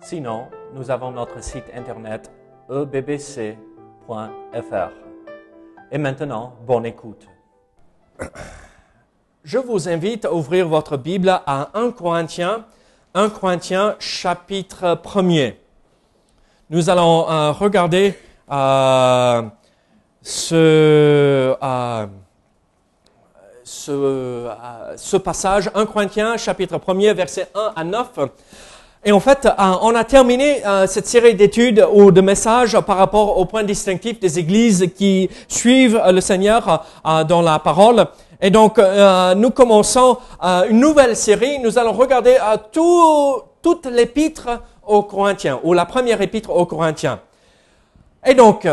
Sinon, nous avons notre site internet ebbc.fr. Et maintenant, bonne écoute. Je vous invite à ouvrir votre Bible à 1 Corinthiens, 1 Corinthiens chapitre 1er. Nous allons euh, regarder euh, ce, euh, ce, ce, passage, 1 Corinthiens chapitre 1er, versets 1 à 9. Et en fait, euh, on a terminé euh, cette série d'études ou de messages par rapport au point distinctif des églises qui suivent le Seigneur dans la parole. Et donc, nous commençons une nouvelle série. Nous allons regarder tout, toute l'épître aux Corinthiens, ou la première épître aux Corinthiens. Et donc,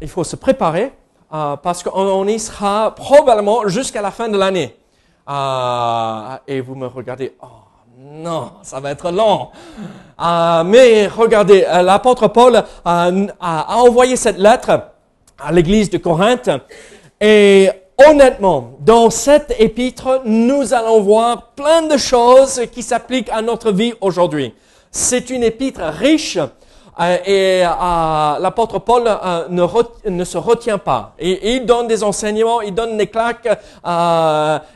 il faut se préparer euh, parce qu'on y sera probablement jusqu'à la fin de l'année. Euh, et vous me regardez, oh non, ça va être long. Euh, mais regardez, l'apôtre Paul a envoyé cette lettre à l'église de Corinthe et honnêtement, dans cette épître, nous allons voir plein de choses qui s'appliquent à notre vie aujourd'hui. C'est une épître riche euh, et euh, l'apôtre Paul euh, ne, ne, se retient pas. Et, il donne des enseignements, il donne des claques,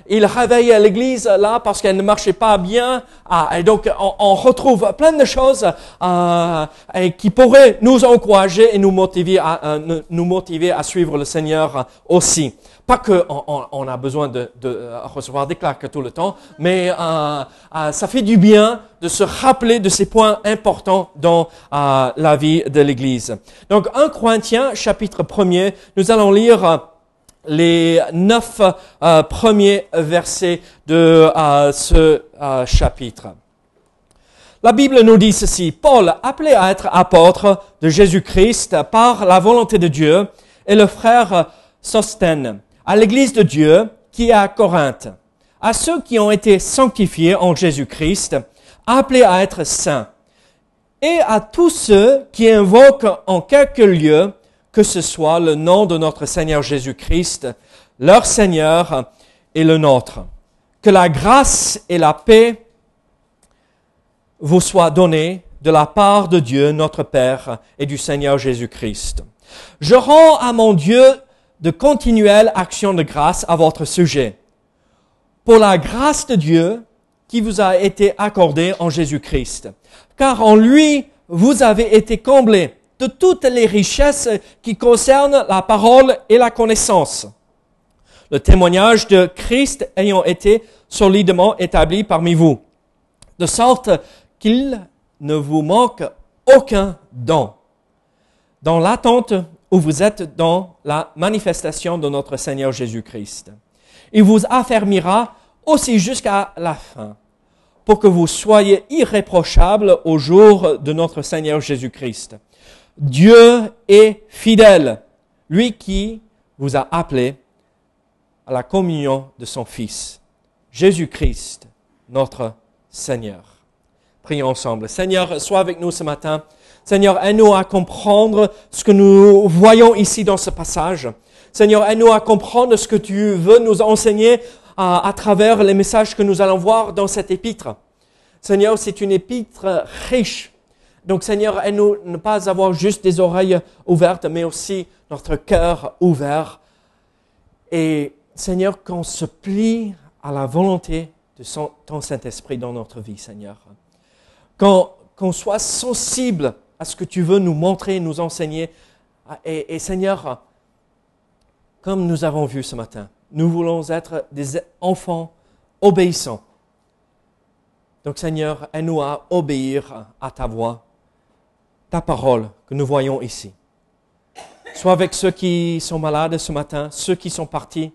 il réveille l'église là parce qu'elle ne marchait pas bien. et donc on, on, retrouve plein de choses qui pourraient nous encourager et nous motiver à, nous motiver à suivre le Seigneur aussi. Pas qu'on on, a besoin de, de, recevoir des claques tout le temps, mais euh, euh, ça fait du bien de se rappeler de ces points importants dans euh, la vie de l'Église. Donc, 1 Corinthiens, chapitre 1er, nous allons lire les neuf premiers versets de ce chapitre. La Bible nous dit ceci, Paul, appelé à être apôtre de Jésus-Christ par la volonté de Dieu, et le frère Sostène, à l'Église de Dieu qui est à Corinthe, à ceux qui ont été sanctifiés en Jésus-Christ, appelés à être saints, et à tous ceux qui invoquent en quelque lieu que ce soit le nom de notre Seigneur Jésus-Christ, leur Seigneur et le nôtre. Que la grâce et la paix vous soient données de la part de Dieu, notre Père, et du Seigneur Jésus-Christ. Je rends à mon Dieu de continuelles actions de grâce à votre sujet. Pour la grâce de Dieu qui vous a été accordée en Jésus-Christ. Car en lui, vous avez été comblés de toutes les richesses qui concernent la parole et la connaissance. Le témoignage de Christ ayant été solidement établi parmi vous, de sorte qu'il ne vous manque aucun don. Dans l'attente où vous êtes dans la manifestation de notre Seigneur Jésus-Christ. Il vous affermira aussi jusqu'à la fin, pour que vous soyez irréprochables au jour de notre Seigneur Jésus-Christ. Dieu est fidèle, lui qui vous a appelé à la communion de son Fils, Jésus-Christ, notre Seigneur. Prions ensemble. Seigneur, sois avec nous ce matin. Seigneur, aide-nous à comprendre ce que nous voyons ici dans ce passage. Seigneur, aide-nous à comprendre ce que tu veux nous enseigner à, travers les messages que nous allons voir dans cette épître. Seigneur, c'est une épître riche. Donc, Seigneur, aide-nous ne pas avoir juste des oreilles ouvertes, mais aussi notre cœur ouvert. Et, Seigneur, qu'on se plie à la volonté de ton Saint-Esprit dans notre vie, Seigneur. Qu'on soit sensible à ce que tu veux nous montrer, nous enseigner. Et, Seigneur, comme nous avons vu ce matin, nous voulons être des enfants obéissants. Donc Seigneur, aide-nous à obéir à ta voix, ta parole que nous voyons ici. Soit avec ceux qui sont malades ce matin, ceux qui sont partis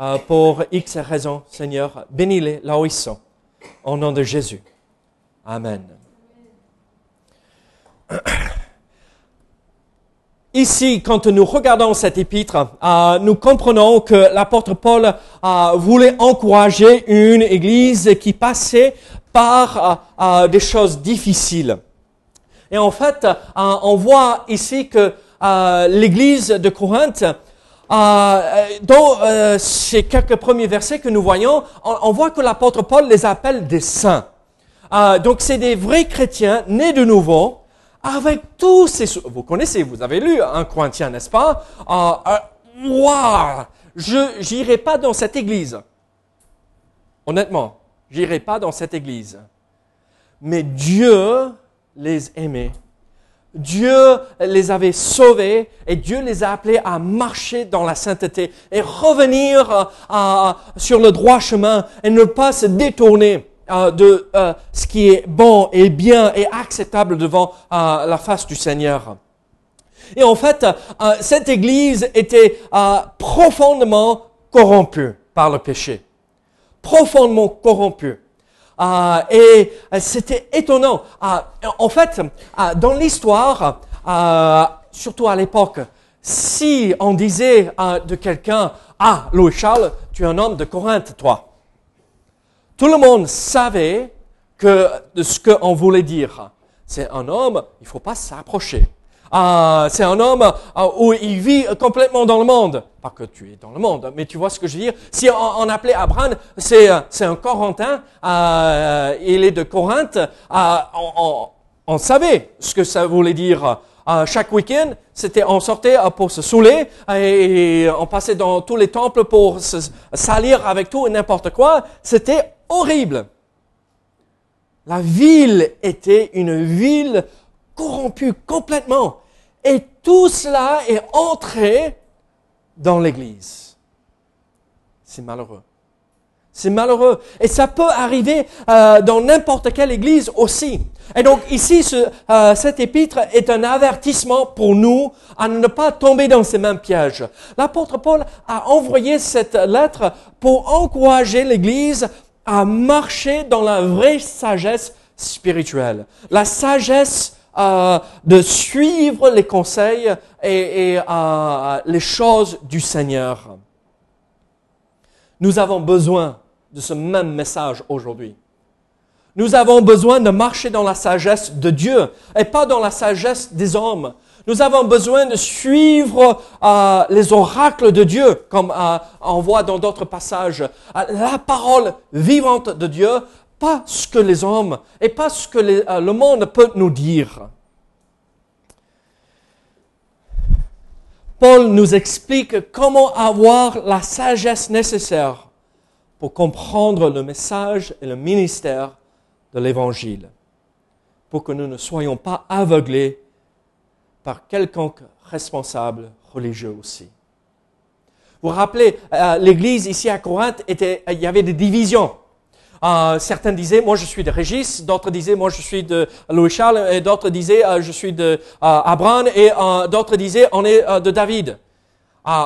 euh, pour X raisons, Seigneur, bénis-les là où ils sont. Au nom de Jésus. Amen. Ici, quand nous regardons cet épître, euh, nous comprenons que l'apôtre Paul euh, voulait encourager une église qui passait par euh, des choses difficiles. Et en fait, on voit ici que l'église de Corinthe, dans ces quelques premiers versets que nous voyons, on voit que l'apôtre Paul les appelle des saints. donc c'est des vrais chrétiens nés de nouveau, avec tous ces... Vous connaissez, vous avez lu un Corinthien, n'est-ce pas? Euh, euh, Je n'irai pas dans cette église. Honnêtement, j'irai pas dans cette église. Mais Dieu les aimait. Dieu les avait sauvés et Dieu les a appelés à marcher dans la sainteté et revenir euh, sur le droit chemin et ne pas se détourner euh, de euh, ce qui est bon et bien et acceptable devant euh, la face du Seigneur. Et en fait, cette Église était profondément corrompue par le péché. Profondément corrompue. et c'était étonnant. en fait, dans l'histoire, surtout à l'époque, si on disait de quelqu'un, ah, Louis Charles, tu es un homme de Corinthe, toi. Tout le monde savait que de ce qu'on voulait dire. C'est un homme, il ne faut pas s'approcher. Ah, c'est un homme ah, où il vit complètement dans le monde. Pas que tu es dans le monde, mais tu vois ce que je veux dire. Si on, appelait Abraham, c'est, un Corentin, euh, il est de Corinthe, on, savait ce que ça voulait dire. Chaque week-end, c'était on sortait pour se saouler et, on passait dans tous les temples pour se salir avec tout et n'importe quoi. C'était horrible. La ville était une ville corrompue complètement. Et tout cela est entré dans l'Église. C'est malheureux. C'est malheureux. Et ça peut arriver euh, dans n'importe quelle église aussi. Et donc ici, ce, euh, cet épître est un avertissement pour nous à ne pas tomber dans ces mêmes pièges. L'apôtre Paul a envoyé cette lettre pour encourager l'église à marcher dans la vraie sagesse spirituelle. La sagesse euh, de suivre les conseils et, et euh, les choses du Seigneur. Nous avons besoin de ce même message aujourd'hui. Nous avons besoin de marcher dans la sagesse de Dieu et pas dans la sagesse des hommes. Nous avons besoin de suivre euh, les oracles de Dieu, comme euh, on voit dans d'autres passages. Euh, la parole vivante de Dieu, pas ce que les hommes et pas ce que le monde peut nous dire. Paul nous explique comment avoir la sagesse nécessaire pour comprendre le message et le ministère de l'Évangile, pour que nous ne soyons pas aveuglés par quelconque responsable religieux aussi. Vous vous rappelez, euh, l'Église ici à Corinthe, il y avait des divisions. Euh, certains disaient, moi je suis de Régis, d'autres disaient, moi je suis de Louis Charles, et d'autres disaient, euh, je suis de Abraham, et d'autres disaient, on est de David.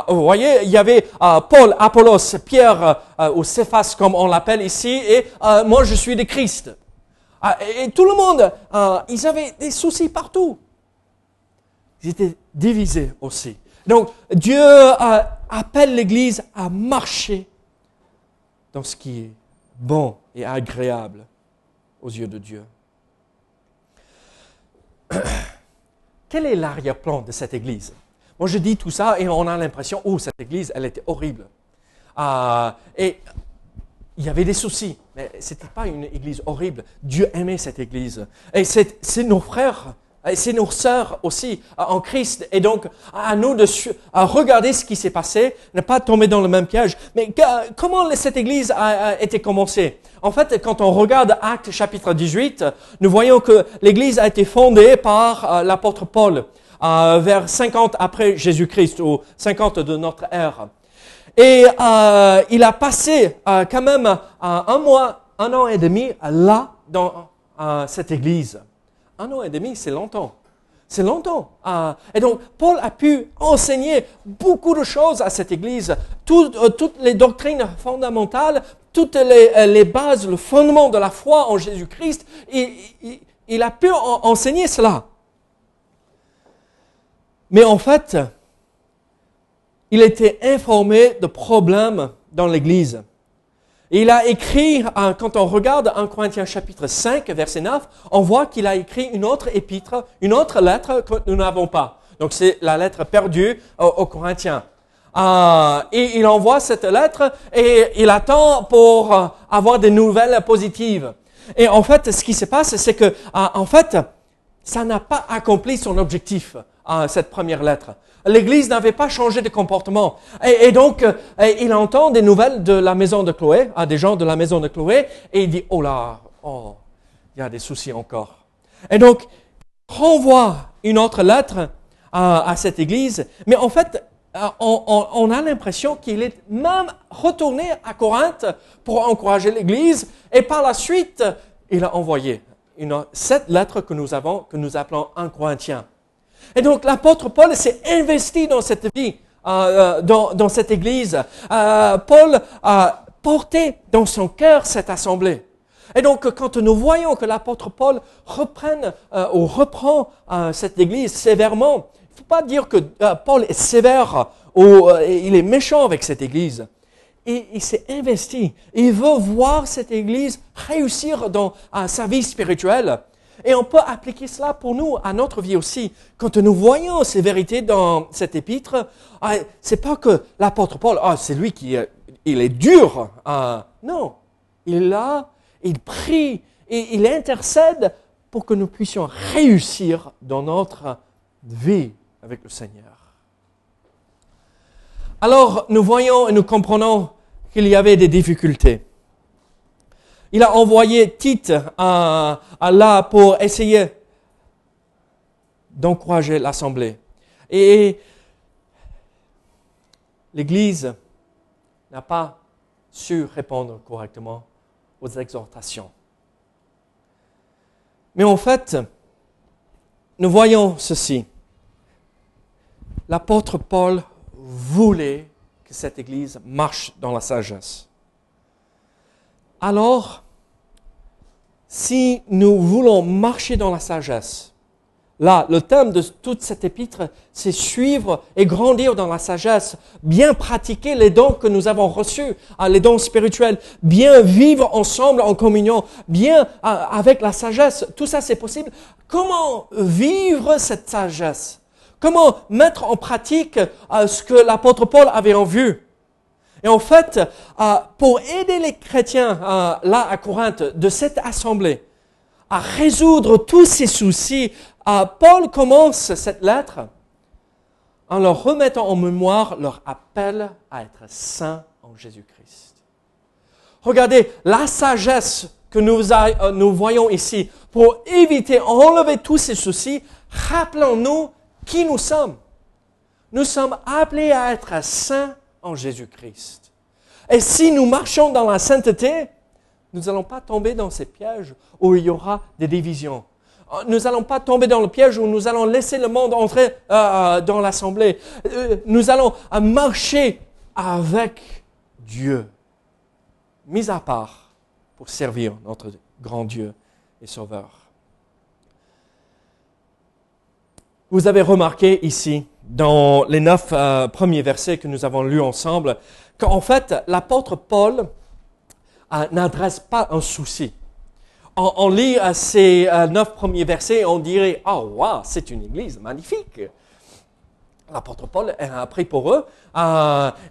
Vous voyez, il y avait Paul, Apollos, Pierre, ou Céphas comme on l'appelle ici, et moi je suis de Christ. et tout le monde, ils avaient des soucis partout. Ils étaient divisés aussi. Donc Dieu appelle l'Église à marcher dans ce qui est bon et agréable aux yeux de Dieu. Quel est l'arrière-plan de cette Église? Moi, je dis tout ça et on a l'impression, oh, cette Église, elle était horrible. Ah, et il y avait des soucis, mais ce n'était pas une Église horrible. Dieu aimait cette Église. Et c'est nos frères c'est nos sœurs aussi euh, en Christ. Et donc, à nous de regarder ce qui s'est passé, ne pas tomber dans le même piège. Mais comment cette église a, été commencée? En fait, quand on regarde Actes chapitre 18, nous voyons que l'église a été fondée par euh, l'apôtre Paul euh, vers 50 après Jésus-Christ ou 50 de notre ère. Et il a passé quand même un mois, un an et demi là dans cette église. Un an et demi, c'est longtemps. C'est longtemps. Et donc, Paul a pu enseigner beaucoup de choses à cette Église. Euh, toutes les doctrines fondamentales, toutes euh, les, bases, le fondement de la foi en Jésus-Christ, il, a pu enseigner cela. Mais en fait, il était informé de problèmes dans l'Église. Il a écrit, quand on regarde 1 Corinthiens chapitre 5, verset 9, on voit qu'il a écrit une autre épître, une autre lettre que nous n'avons pas. Donc c'est la lettre perdue aux, Corinthiens. Euh, et il envoie cette lettre et il attend pour euh, avoir des nouvelles positives. Et en fait, ce qui se passe, c'est que, euh, en fait, ça n'a pas accompli son objectif, cette première lettre. L'Église n'avait pas changé de comportement. Et, donc, euh, il entend des nouvelles de la maison de Chloé, à des gens de la maison de Chloé, et il dit, oh là, oh, il y a des soucis encore. Et donc, il renvoie une autre lettre à, cette Église, mais en fait, euh, on, a l'impression qu'il est même retourné à Corinthe pour encourager l'Église, et par la suite, il a envoyé cette lettre que nous avons, que nous appelons un Corinthien. Et donc l'apôtre Paul s'est investi dans cette vie, euh, euh, dans, cette église. Euh, Paul a porté dans son cœur cette assemblée. Et donc quand nous voyons que l'apôtre Paul reprenne ou reprend cette église sévèrement, il ne faut pas dire que Paul est sévère ou il est méchant avec cette église. Il s'est investi. Il veut voir cette église réussir dans sa vie spirituelle. Et on peut appliquer cela pour nous, à notre vie aussi. Quand nous voyons ces vérités dans cet épître, ah, c'est pas que l'apôtre Paul, ah, c'est lui qui il est dur. Ah, non, il est là, il prie et il intercède pour que nous puissions réussir dans notre vie avec le Seigneur. Alors, nous voyons et nous comprenons qu'il y avait des difficultés. Il a envoyé Tite à, là pour essayer d'encourager l'assemblée. Et l'Église n'a pas su répondre correctement aux exhortations. Mais en fait, nous voyons ceci. L'apôtre Paul voulait que cette Église marche dans la sagesse. Alors, si nous voulons marcher dans la sagesse, là, le thème de toute cette épître, c'est suivre et grandir dans la sagesse, bien pratiquer les dons que nous avons reçus, hein, les dons spirituels, bien vivre ensemble en communion, bien euh, avec la sagesse. Tout ça, c'est possible. Comment vivre cette sagesse? Comment mettre en pratique euh, ce que l'apôtre Paul avait en vue? Et en fait, euh, pour aider les chrétiens euh, là à Corinthe de cette assemblée à résoudre tous ces soucis, euh, Paul commence cette lettre en leur remettant en mémoire leur appel à être saints en Jésus-Christ. Regardez la sagesse que nous, nous voyons ici pour éviter, enlever tous ces soucis. Rappelons-nous qui nous sommes. Nous sommes appelés à être saints en Jésus-Christ. Et si nous marchons dans la sainteté, nous n'allons pas tomber dans ces pièges où il y aura des divisions. Nous n'allons pas tomber dans le piège où nous allons laisser le monde entrer euh, euh, dans l'assemblée. Euh, nous allons marcher avec Dieu, mis à part pour servir notre grand Dieu et Sauveur. Vous avez remarqué ici dans les neuf euh, premiers versets que nous avons lus ensemble, qu'en fait, l'apôtre Paul euh, n'adresse pas un souci. On, lit euh, ces neuf premiers versets et on dirait, oh, wow, c'est une église magnifique. L'apôtre Paul a appris pour eux,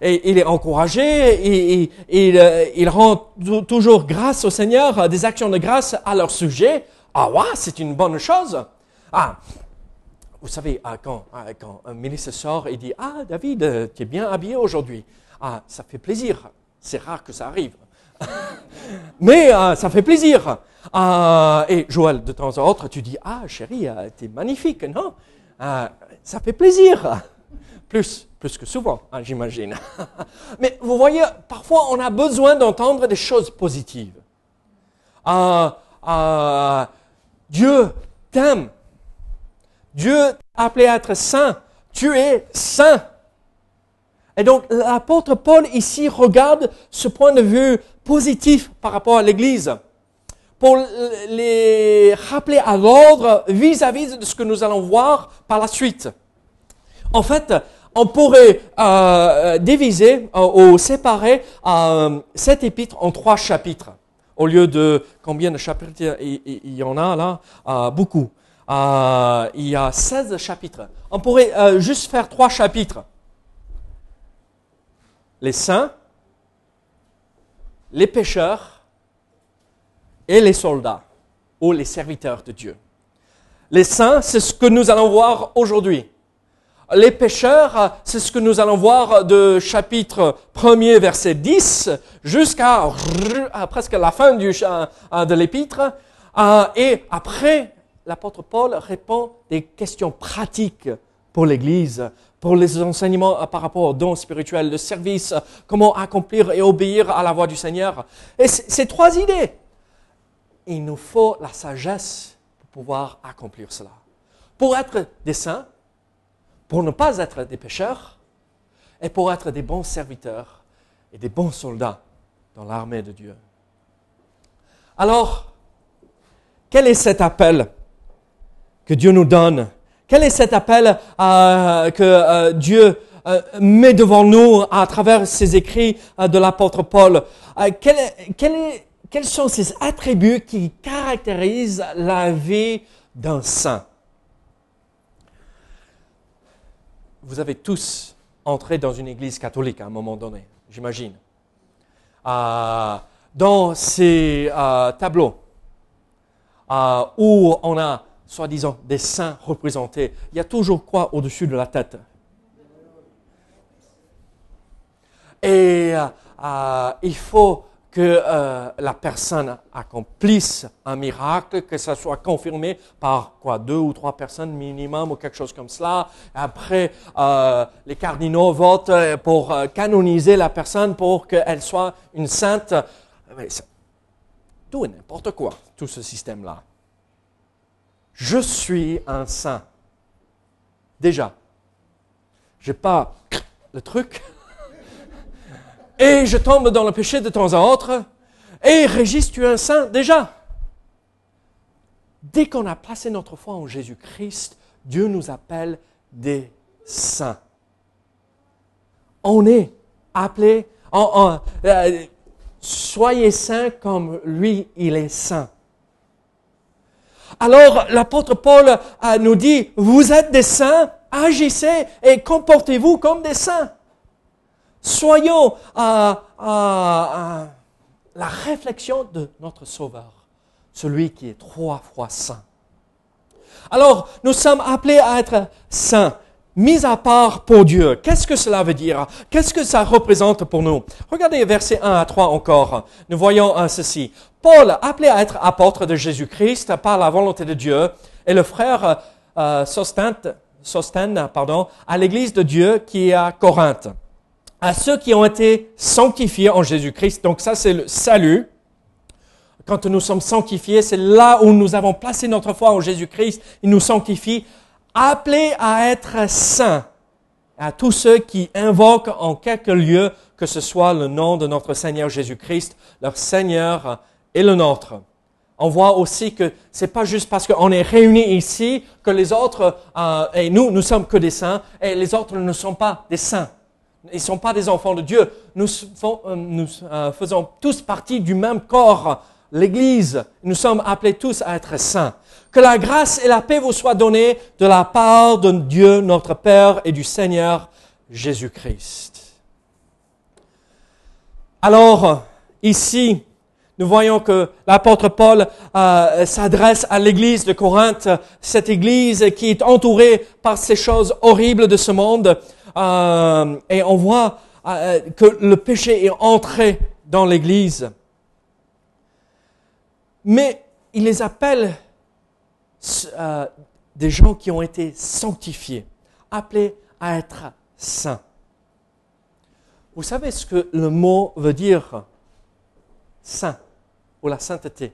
il est encouragé, et, il rend toujours grâce au Seigneur, des actions de grâce à leur sujet. Ah, wow, c'est une bonne chose. Ah, vous savez, ah, quand, ah, quand, un ministre sort et dit Ah, David, euh, tu es bien habillé aujourd'hui. Ah, ça fait plaisir. C'est rare que ça arrive. Mais euh, ça fait plaisir. Ah, et Joël, de temps en temps, tu dis Ah, chérie, euh, tu es magnifique, non? Ça fait plaisir. Plus, plus que souvent, hein, j'imagine. Mais vous voyez, parfois, on a besoin d'entendre des choses positives. Dieu t'aime Dieu t'a appelé à être saint. Tu es saint. Et donc l'apôtre Paul ici regarde ce point de vue positif par rapport à l'Église pour les rappeler à l'ordre vis-à-vis de ce que nous allons voir par la suite. En fait, on pourrait euh, diviser euh, ou séparer euh, cet épître en trois chapitres. Au lieu de combien de chapitres il, y en a là? Beaucoup. Il y a 16 chapitres. On pourrait juste faire trois chapitres. Les saints, les pécheurs et les soldats ou les serviteurs de Dieu. Les saints, c'est ce que nous allons voir aujourd'hui. Les pécheurs, c'est ce que nous allons voir de chapitre 1er, verset 10, jusqu'à presque la fin du, de l'épître. Euh, et après, l'apôtre Paul répond des questions pratiques pour l'Église, pour les enseignements par rapport aux dons spirituels, le service, comment accomplir et obéir à la voix du Seigneur. Et ces trois idées, il nous faut la sagesse pour pouvoir accomplir cela. Pour être des saints, pour ne pas être des pécheurs et pour être des bons serviteurs et des bons soldats dans l'armée de Dieu. Alors, quel est cet appel que Dieu nous donne. Quel est cet appel euh, que euh, Dieu euh, met devant nous à travers ses écrits de l'apôtre Paul? Quels sont ces attributs qui caractérisent la vie d'un saint? Vous avez tous entré dans une église catholique à un moment donné, j'imagine. Dans ces tableaux où on a, soi-disant, des saints représentés, il y a toujours quoi au-dessus de la tête Et il faut que euh, la personne accomplisse un miracle, que ça soit confirmé par quoi deux ou trois personnes minimum ou quelque chose comme cela. Après, euh, les cardinaux votent pour euh, canoniser la personne pour qu'elle soit une sainte. tout et n'importe quoi, tout ce système-là. Je suis un saint. Déjà, j'ai pas le truc et je tombe dans le péché de temps en autre. Et Régis, tu es un saint déjà. Dès qu'on a placé notre foi en Jésus-Christ, Dieu nous appelle des saints. On est appelé, euh, soyez saints comme lui, il est saint. Alors l'apôtre Paul euh, nous dit, vous êtes des saints, agissez et comportez-vous comme des saints. Soyons à, la réflexion de notre Sauveur, celui qui est trois fois saint. Alors, nous sommes appelés à être saints, mis à part pour Dieu. Qu'est-ce que cela veut dire? Qu'est-ce que ça représente pour nous? Regardez versets 1 à 3 encore. Nous voyons ceci. Paul, appelé à être apôtre de Jésus-Christ par la volonté de Dieu, et le frère euh, pardon, à l'église de Dieu qui est à Corinthe à ceux qui ont été sanctifiés en Jésus-Christ. Donc ça, c'est le salut. Quand nous sommes sanctifiés, c'est là où nous avons placé notre foi en Jésus-Christ. Il nous sanctifie, appelés à être saints. À tous ceux qui invoquent en quelque lieu que ce soit le nom de notre Seigneur Jésus-Christ, leur Seigneur et le nôtre. On voit aussi que c'est pas juste parce qu'on est réunis ici que les autres, euh, et nous, nous sommes que des saints, et les autres ne sont pas des saints. Ils ne sont pas des enfants de Dieu. Nous, euh, euh, faisons tous partie du même corps, l'Église. Nous sommes appelés tous à être saints. Que la grâce et la paix vous soient données de la part de Dieu, notre Père, et du Seigneur Jésus-Christ. Alors, ici, nous voyons que l'apôtre Paul euh, s'adresse à l'église de Corinthe, cette église qui est entourée par ces choses horribles de ce monde. Euh, et on voit euh, que le péché est entré dans l'église. Mais il les appelle des gens qui ont été sanctifiés, appelés à être saints. Vous savez ce que le mot veut dire saint ou la sainteté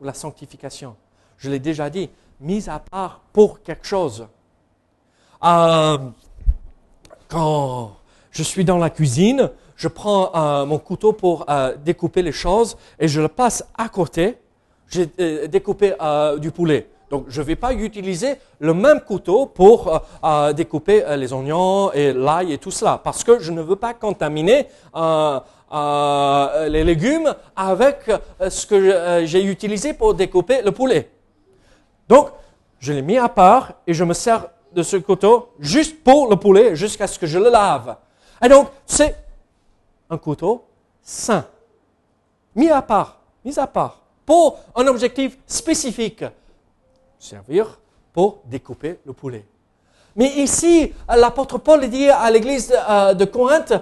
ou la sanctification? Je l'ai déjà dit, mise à part pour quelque chose. Euh, quand je suis dans la cuisine, je prends euh, mon couteau pour euh, découper les choses et je le passe à côté. J'ai découpé du poulet. Donc, je ne vais pas utiliser le même couteau pour euh, euh, découper euh, les oignons et l'ail et tout cela, parce que je ne veux pas contaminer les légumes avec ce que j'ai utilisé pour découper le poulet. Donc, je l'ai mis à part et je me sers de ce couteau juste pour le poulet jusqu'à ce que je le lave. Et donc, c'est un couteau sain, mis à part, mis à part, pour un objectif spécifique servir pour découper le poulet. Mais ici, l'apôtre Paul dit à l'église euh, de Corinthe,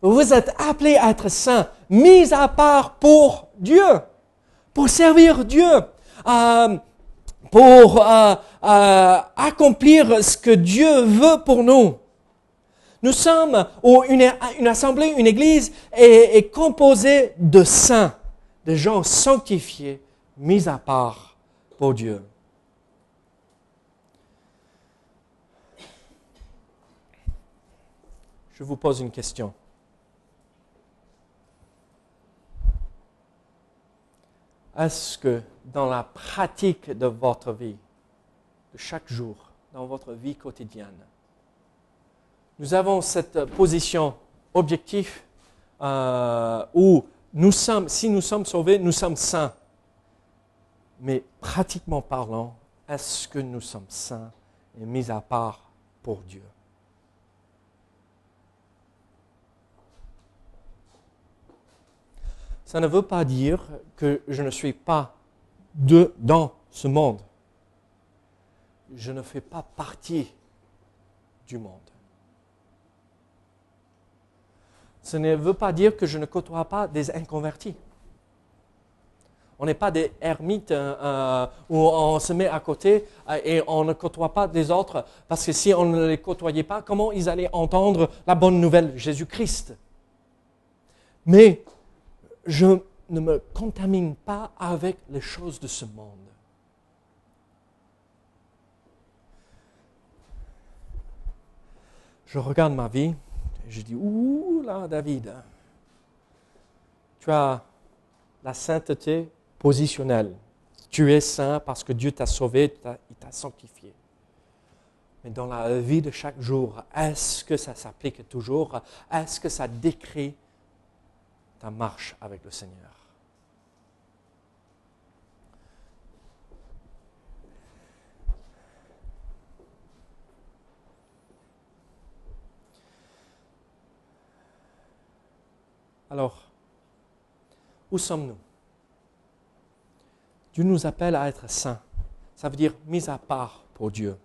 vous êtes appelés à être saints, mis à part pour Dieu, pour servir Dieu, euh, pour euh, accomplir ce que Dieu veut pour nous. Nous sommes, une assemblée, une église est, est composée de saints, de gens sanctifiés, mis à part pour Dieu. je vous pose une question. Est-ce que dans la pratique de votre vie, de chaque jour, dans votre vie quotidienne, nous avons cette position objective euh, où nous sommes, si nous sommes sauvés, nous sommes saints. Mais pratiquement parlant, est-ce que nous sommes saints et mis à part pour Dieu? Ça ne veut pas dire que je ne suis pas de, dans ce monde. Je ne fais pas partie du monde. Ce ne veut pas dire que je ne côtoie pas des inconvertis. On n'est pas des ermites euh, euh, où on se met à côté euh, et on ne côtoie pas des autres, parce que si on ne les côtoyait pas, comment ils allaient entendre la bonne nouvelle, Jésus-Christ? Mais je ne me contamine pas avec les choses de ce monde. Je regarde ma vie je dis, ouh là, David, tu as la sainteté positionnelle. Tu es saint parce que Dieu t'a sauvé, il t'a sanctifié. Mais dans la vie de chaque jour, est-ce que ça s'applique toujours? Est-ce que ça décrit ta marche avec le Seigneur? Alors, où sommes-nous? Dieu nous appelle à être saints. Ça veut dire mis à part pour Dieu.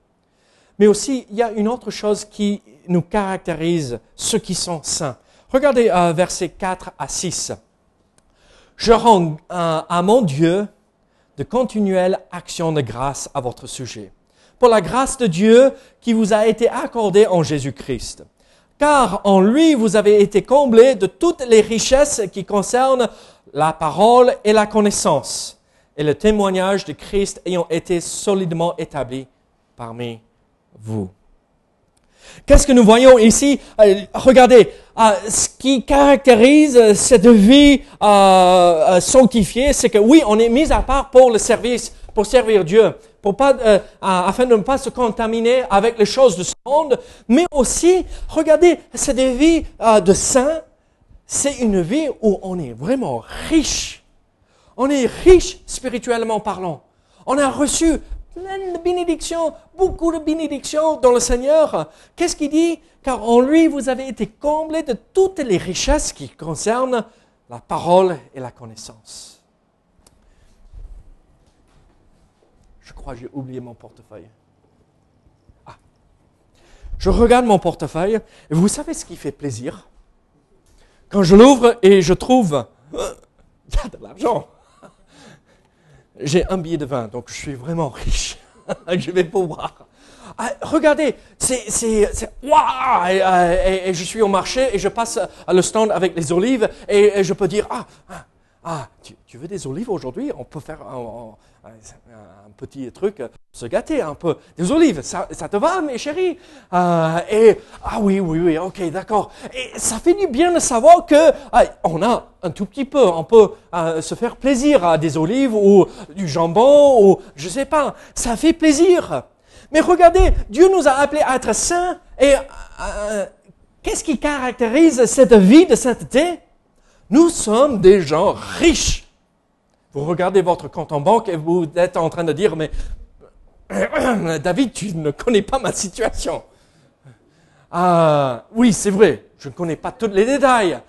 Mais aussi, il y a une autre chose qui nous caractérise, ceux qui sont saints. Regardez euh, versets 4 à 6. Je rends à mon Dieu de continuelles actions de grâce à votre sujet, pour la grâce de Dieu qui vous a été accordée en Jésus-Christ. Car en lui, vous avez été comblés de toutes les richesses qui concernent la parole et la connaissance, et le témoignage de Christ ayant été solidement établi parmi vous. Qu'est-ce que nous voyons ici? Euh, Regardez, euh, ce qui caractérise cette vie euh, sanctifiée, c'est que oui, on est mis à part pour le service, pour servir Dieu, pas, afin de ne pas se contaminer avec les choses de ce monde, mais aussi, regardez, cette vie de saint, c'est une vie où on est vraiment riche. On est riche spirituellement parlant. On a reçu plein de bénédictions, beaucoup de bénédictions dans le Seigneur. Qu'est-ce qu'il dit? Car en lui, vous avez été comblés de toutes les richesses qui concernent la parole et la connaissance. Crois j'ai oublié mon portefeuille. Ah. Je regarde mon portefeuille et vous savez ce qui fait plaisir? Quand je l'ouvre et je trouve, de l'argent j'ai un billet de vin, donc je suis vraiment riche. je vais pouvoir. Ah, regardez, c'est, waouh et, je suis au marché et je passe à le stand avec les olives et, je peux dire, ah, ah, ah tu, veux des olives aujourd'hui? On peut faire un petit truc, se gâter un peu. Des olives, ça, te va, mes chéris? Euh, Et ah oui, oui, oui, ok, d'accord. Et ça fait du bien de savoir que ah, on a un tout petit peu, on peut euh, se faire plaisir à des olives ou du jambon ou je sais pas. Ça fait plaisir. Mais regardez, Dieu nous a appelés à être saints et euh, qu'est-ce qui caractérise cette vie de sainteté? Nous sommes des gens riches. Vous regardez votre compte en banque et vous êtes en train de dire, mais David, tu ne connais pas ma situation. Ah, oui, c'est vrai, je ne connais pas tous les détails.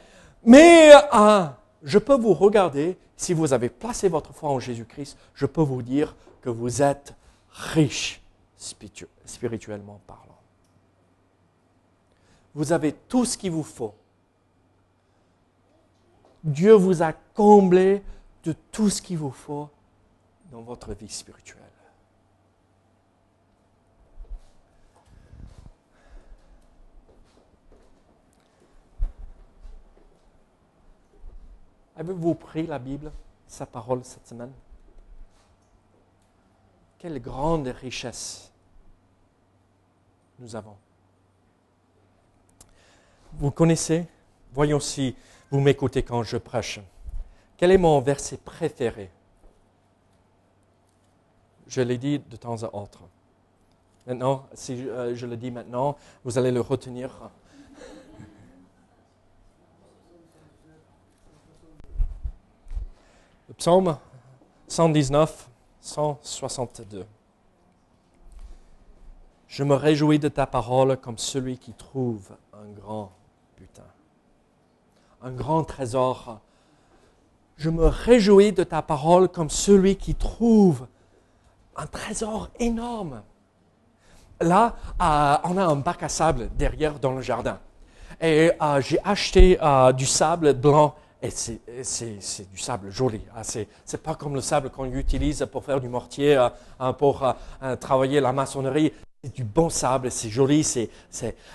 Mais ah, je peux vous regarder, si vous avez placé votre foi en Jésus-Christ, je peux vous dire que vous êtes riche spirituellement parlant. Vous avez tout ce qu'il vous faut. Dieu vous a comblé de tout ce qu'il vous faut dans votre vie spirituelle. Avez-vous pris la Bible, sa parole cette semaine? Quelle grande richesse nous avons. Vous connaissez? Voyons si vous m'écoutez quand je prêche. Quel est mon verset préféré? Je l'ai dit de temps à autre. Maintenant, si euh, je le dis maintenant, vous allez le retenir. Le psaume 119, 162. Je me réjouis de ta parole comme celui qui trouve un grand butin, un grand trésor je me réjouis de ta parole comme celui qui trouve un trésor énorme. Là, euh, on a un bac à sable derrière dans le jardin. Et euh, j'ai acheté euh, du sable blanc et c'est du sable joli. Ah, ce n'est pas comme le sable qu'on utilise pour faire du mortier, pour travailler la maçonnerie. C'est du bon sable, c'est joli.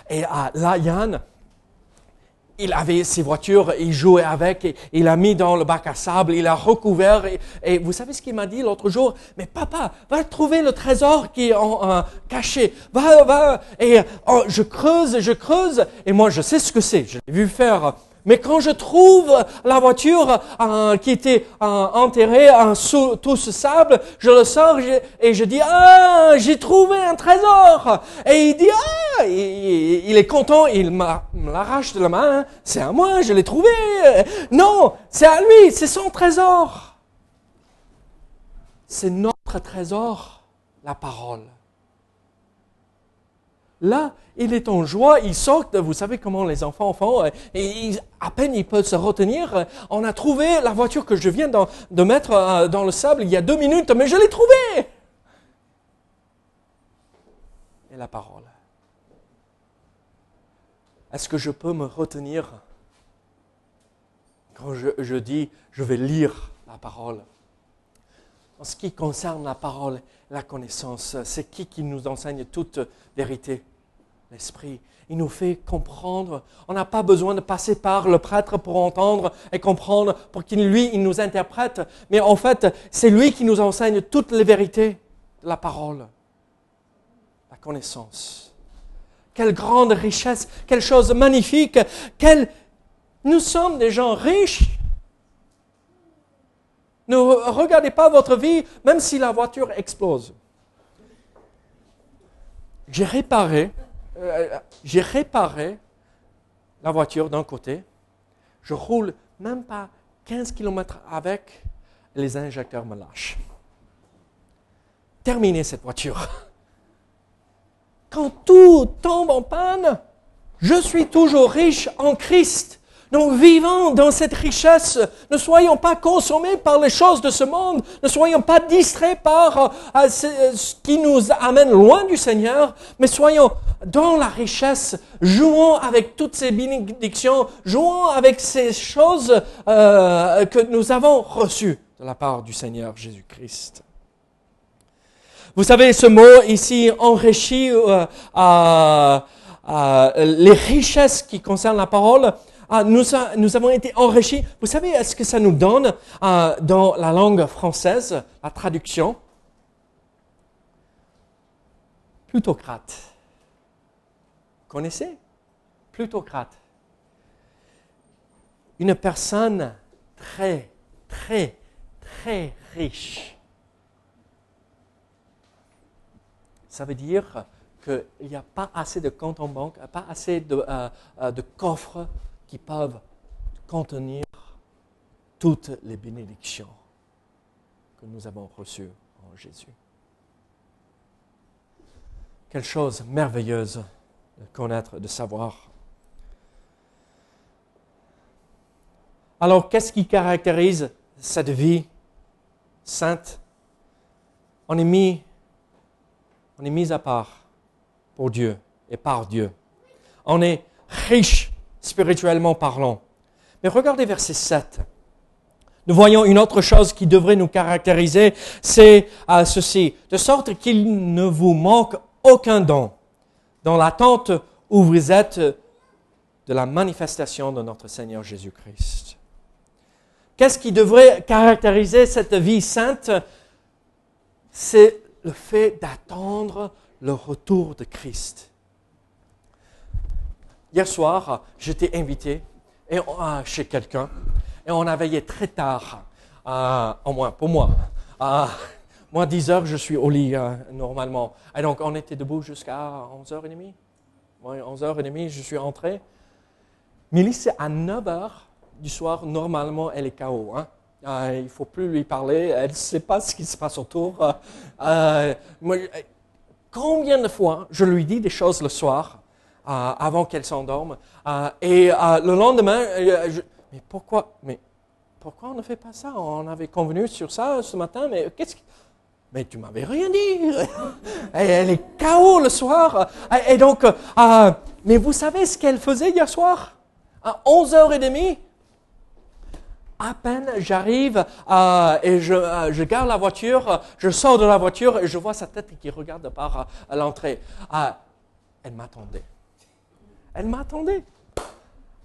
Et là, Yann, il avait ses voitures, il jouait avec, il l'a mis dans le bac à sable, il l'a recouvert. Et, vous savez ce qu'il m'a dit l'autre jour? Mais papa, va trouver le trésor qui est caché. Va, va. Et oh, je creuse, je creuse. Et moi, je sais ce que c'est. Je l'ai vu faire mais quand je trouve la voiture euh, qui était euh, enterrée sous tout ce sable, je le sors et je dis, ah, j'ai trouvé un trésor. Et il dit, ah, il, est content, il me l'arrache de la main, c'est à moi, je l'ai trouvé. Non, c'est à lui, c'est son trésor. C'est notre trésor, la parole. Là, il est en joie, il sort, vous savez comment les enfants font, euh, et à peine ils peuvent se retenir. On a trouvé la voiture que je viens de, mettre euh, dans le sable il y a deux minutes, mais je l'ai trouvée. Et la parole. Est-ce que je peux me retenir? Quand je, je dis je vais lire la parole En ce qui concerne la parole, la connaissance, c'est qui qui nous enseigne toute vérité? l'Esprit. Il nous fait comprendre. On n'a pas besoin de passer par le prêtre pour entendre et comprendre, pour qu'il, lui, nous interprète. Mais en fait, c'est lui qui nous enseigne toutes les vérités de la parole, la connaissance. Quelle grande richesse, quelle chose magnifique. Nous sommes des gens riches. Ne regardez pas votre vie, même si la voiture explose. J'ai réparé euh, j'ai réparé la voiture d'un côté, je roule même pas 15 km avec, les injecteurs me lâchent. Terminé cette voiture. Quand tout tombe en panne, je suis toujours riche en Christ. Donc vivons dans cette richesse, ne soyons pas consommés par les choses de ce monde, ne soyons pas distraits par euh, euh, ce qui nous amène loin du Seigneur, mais soyons dans la richesse, jouons avec toutes ces bénédictions, jouons avec ces choses euh, que nous avons reçues de la part du Seigneur Jésus-Christ. Vous savez, ce mot ici enrichit les richesses qui concernent la parole ah, nous, avons été enrichis. Vous savez, est-ce que ça nous donne euh, dans la langue française, la traduction? Plutocrate. Connaissez? Plutocrate. Une personne très, très, très riche. Ça veut dire qu'il n'y a pas assez de comptes en banque, pas assez de, euh, euh, de coffres qui peuvent contenir toutes les bénédictions que nous avons reçues en Jésus. Quelle chose merveilleuse de connaître, de savoir. Alors, qu'est-ce qui caractérise cette vie sainte? On est mis, on est mis à part pour Dieu et par Dieu. On est riche spirituellement parlant. Mais regardez verset 7. Nous voyons une autre chose qui devrait nous caractériser, c'est euh, ceci, de sorte qu'il ne vous manque aucun don dans l'attente où vous êtes de la manifestation de notre Seigneur Jésus-Christ. Qu'est-ce qui devrait caractériser cette vie sainte? C'est le fait d'attendre le retour de Christ. Hier soir, j'étais invité et chez quelqu'un et on a veillé très tard, euh, au moins pour moi. Euh, moi, 10 heures, je suis au lit euh, normalement. Et donc, on était debout jusqu'à 11h30. 11h30, je suis entré. C'est à 9h du soir, normalement, elle est KO. Hein? il ne faut plus lui parler, elle ne sait pas ce qui se passe autour. combien de fois je lui dis des choses le soir euh, avant qu'elle s'endorme. Euh, et euh, le lendemain, mais pourquoi, mais pourquoi on ne fait pas ça? On avait convenu sur ça ce matin, mais qu'est-ce que... Mais tu m'avais rien dit. elle est KO le soir. Et donc, mais vous savez ce qu'elle faisait hier soir? À 11h30, à peine j'arrive et je, garde la voiture, je sors de la voiture et je vois sa tête qui regarde par l'entrée. elle m'attendait. Elle m'attendait.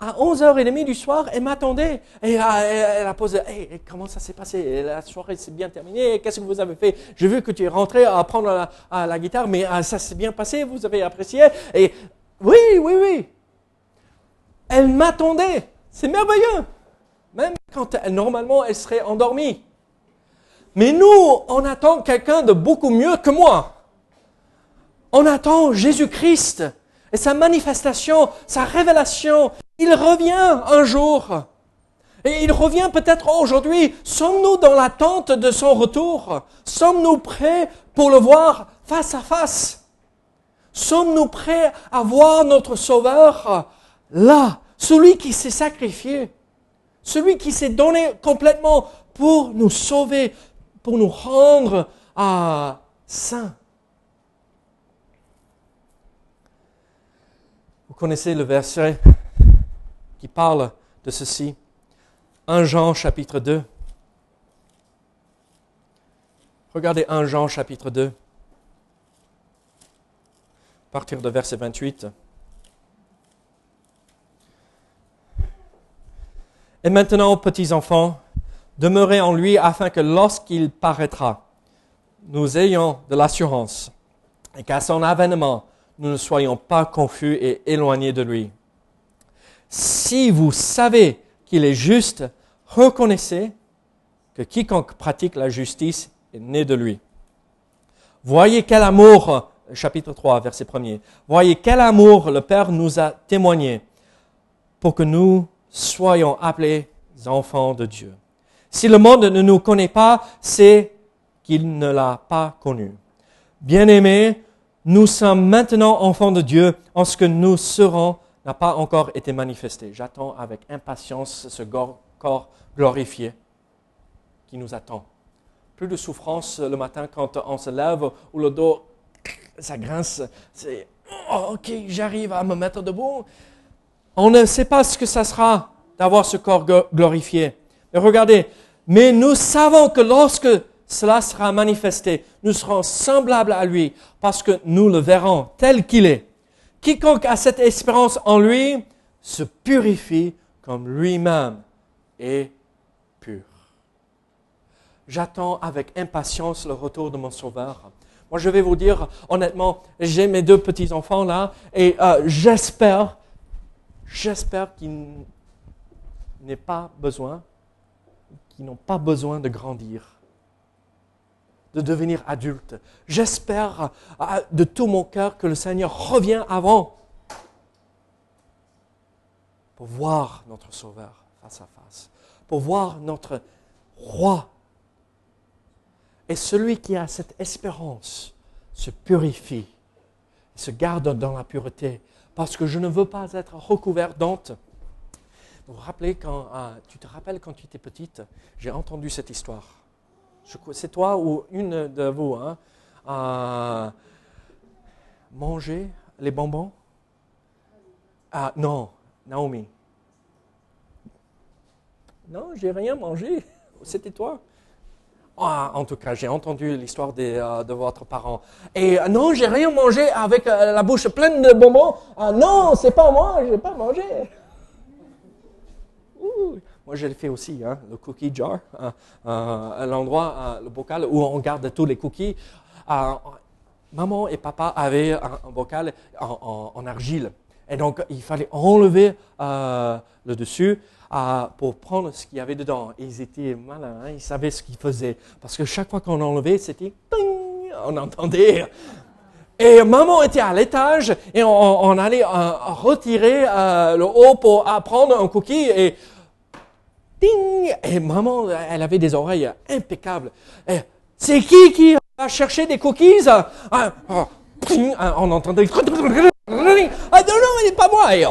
À 11h30 du soir, elle m'attendait. Et euh, elle a posé Comment ça s'est passé? La soirée s'est bien terminée. Qu'est-ce que vous avez fait? J'ai vu que tu es rentré à prendre la, guitare, mais euh, ça s'est bien passé. Vous avez apprécié Et oui, oui, oui. Elle m'attendait. C'est merveilleux. Même quand normalement elle serait endormie. Mais nous, on attend quelqu'un de beaucoup mieux que moi. On attend Jésus-Christ et sa manifestation, sa révélation, il revient un jour. Et il revient peut-être aujourd'hui. Sommes-nous dans l'attente de son retour? Sommes-nous prêts pour le voir face à face? Sommes-nous prêts à voir notre Sauveur là, celui qui s'est sacrifié, celui qui s'est donné complètement pour nous sauver, pour nous rendre à saints connaissez le verset qui parle de ceci 1 Jean chapitre 2. Regardez 1 Jean chapitre 2, à partir de verset 28. Et maintenant, petits enfants, demeurez en lui afin que lorsqu'il paraîtra, nous ayons de l'assurance et qu'à son avènement, nous ne soyons pas confus et éloignés de lui. Si vous savez qu'il est juste, reconnaissez que quiconque pratique la justice est né de lui. Voyez quel amour, chapitre 3, verset 1er, voyez quel amour le Père nous a témoigné pour que nous soyons appelés enfants de Dieu. Si le monde ne nous connaît pas, c'est qu'il ne l'a pas connu. Bien-aimés, nous sommes maintenant enfants de Dieu en ce que nous serons n'a pas encore été manifesté. J'attends avec impatience ce corps glorifié qui nous attend. Plus de souffrance le matin quand on se lève ou le dos, ça grince. C'est oh, ok, j'arrive à me mettre debout. On ne sait pas ce que ça sera d'avoir ce corps glorifié. Mais regardez, mais nous savons que lorsque cela sera manifesté. Nous serons semblables à lui parce que nous le verrons tel qu'il est. Quiconque a cette espérance en lui se purifie comme lui-même est pur. J'attends avec impatience le retour de mon Sauveur. Moi, je vais vous dire, honnêtement, j'ai mes deux petits-enfants là, et euh, j'espère, j'espère qu'ils n'ont pas besoin de grandir, de devenir adultes. J'espère de tout mon cœur que le Seigneur revient avant pour voir notre Sauveur face à face, pour voir notre Roi et celui qui a cette espérance se purifie, se garde dans la pureté, parce que je ne veux pas être recouvert d'honte. Vous, rappelez quand, ah, tu te rappelles quand tu étais petite, j'ai entendu cette histoire. C'est toi ou une de vous, hein, a manger les bonbons? Ah non, Naomi. Non, j'ai rien mangé. C'était toi? Ah, en tout cas, j'ai entendu l'histoire de, euh, de, votre parent. Et euh, non, j'ai rien mangé avec euh, la bouche pleine de bonbons. Ah non, c'est pas moi, je n'ai pas mangé. Moi, je l'ai fait aussi, hein, le cookie jar, l'endroit, le bocal où on garde tous les cookies. maman et papa avaient un, bocal en, argile. Et donc, il fallait enlever le dessus pour prendre ce qu'il y avait dedans. ils étaient malins, hein, ils savaient ce qu'ils faisaient. Parce que chaque fois qu'on enlevait, c'était on entendait. Et maman était à l'étage et on, allait euh, retirer euh, le haut pour prendre un cookie et Et maman, elle avait des oreilles impeccables. C'est qui qui va chercher des cookies? Ah, ah, On entendait. Ah non, non, pas moi. Et,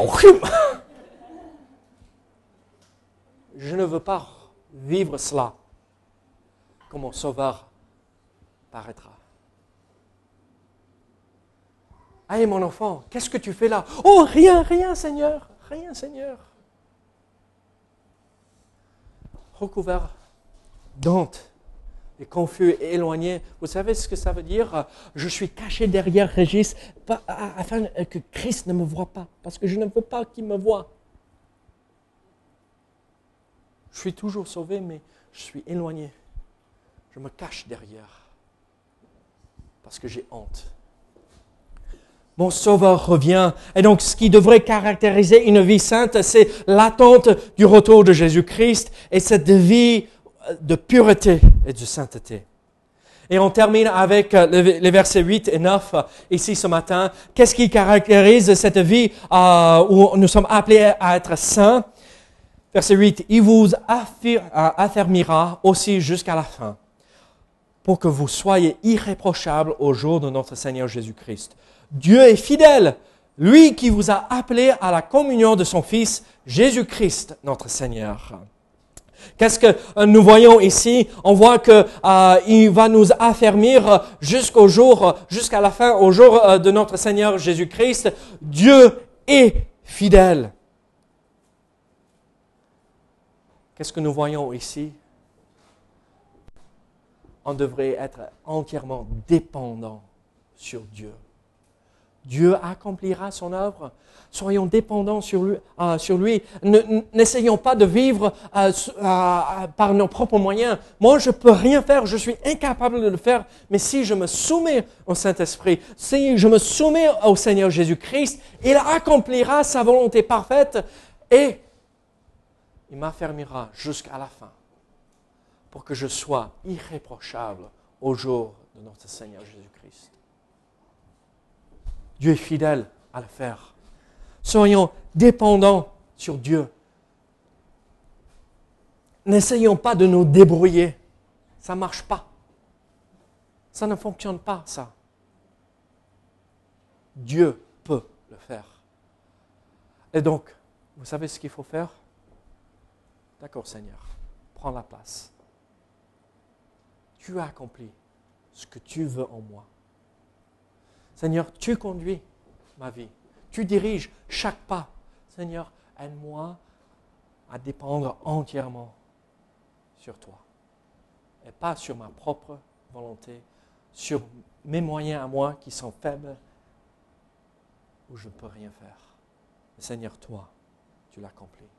je ne veux pas vivre cela comme mon sauveur paraîtra? Allez mon enfant, qu'est-ce que tu fais là? Oh, rien, rien Seigneur, rien Seigneur. Recouvert d'honte et confus et éloigné. Vous savez ce que ça veut dire? Je suis caché derrière Régis afin que Christ ne me voit pas, parce que je ne veux pas qu'il me voie. Je suis toujours sauvé, mais je suis éloigné. Je me cache derrière parce que j'ai honte. Mon Sauveur revient. Et donc, ce qui devrait caractériser une vie sainte, c'est l'attente du retour de Jésus-Christ et cette vie de pureté et de sainteté. Et on termine avec les versets 8 et 9 ici ce matin. Qu'est-ce qui caractérise cette vie euh, où nous sommes appelés à être saints? Verset 8, il vous affermira aussi jusqu'à la fin, pour que vous soyez irréprochables au jour de notre Seigneur Jésus-Christ. Dieu est fidèle, lui qui vous a appelé à la communion de son Fils, Jésus-Christ, notre Seigneur. Qu'est-ce que euh, nous voyons ici? On voit que euh, il va nous affermir jusqu'au jour, jusqu'à la fin, au jour euh, de notre Seigneur Jésus-Christ. Dieu est fidèle. Qu'est-ce que nous voyons ici? On devrait être entièrement dépendant sur Dieu. Dieu accomplira son œuvre. Soyons dépendants sur lui. Euh. N'essayons pas de vivre euh, euh, par nos propres moyens. Moi, je ne peux rien faire. Je suis incapable de le faire. Mais si je me soumets au Saint-Esprit, si je me soumets au Seigneur Jésus-Christ, il accomplira sa volonté parfaite et il m'affermira jusqu'à la fin pour que je sois irréprochable au jour de notre Seigneur Jésus-Christ. Dieu est fidèle à le faire. Soyons dépendants sur Dieu. N'essayons pas de nous débrouiller. Ça ne marche pas. Ça ne fonctionne pas, ça. Dieu peut le faire. Et donc, vous savez ce qu'il faut faire? D'accord, Seigneur, prends la place. Tu as accompli ce que tu veux en moi. Seigneur, tu conduis ma vie. Tu diriges chaque pas. Seigneur, aide-moi à dépendre entièrement sur toi et pas sur ma propre volonté, sur mes moyens à moi qui sont faibles, où je ne peux rien faire. Seigneur, toi, tu l'accomplis.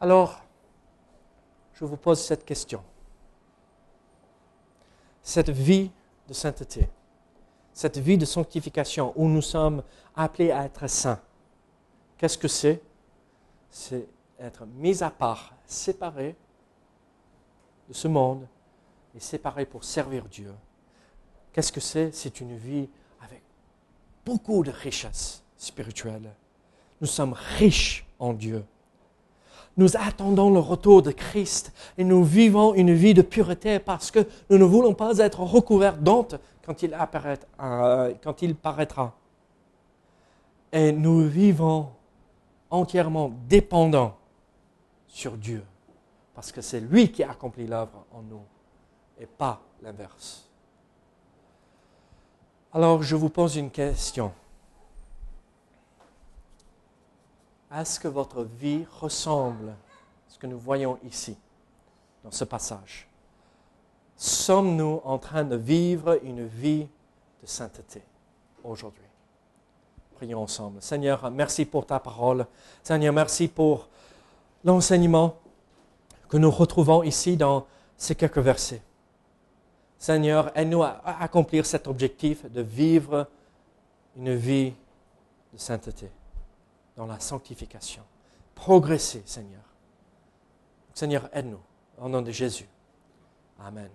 Alors, je vous pose cette question. Cette vie de sainteté, cette vie de sanctification où nous sommes appelés à être saints, qu'est-ce que c'est? C'est être mis à part, séparé de ce monde et séparé pour servir Dieu. Qu'est-ce que c'est? C'est une vie avec beaucoup de richesses spirituelles. Nous sommes riches en Dieu. Nous attendons le retour de Christ et nous vivons une vie de pureté parce que nous ne voulons pas être recouverts d'honte quand il, euh, quand il paraîtra. Et nous vivons entièrement dépendants sur Dieu parce que c'est lui qui accomplit l'œuvre en nous et pas l'inverse. Alors je vous pose une question. Est-ce que votre vie ressemble à ce que nous voyons ici, dans ce passage Sommes-nous en train de vivre une vie de sainteté aujourd'hui? Prions ensemble. Seigneur, merci pour ta parole. Seigneur, merci pour l'enseignement que nous retrouvons ici dans ces quelques versets. Seigneur, aide-nous à accomplir cet objectif de vivre une vie de sainteté, dans la sanctification. Progresser, Seigneur. Seigneur, aide-nous. Au nom de Jésus. Amen.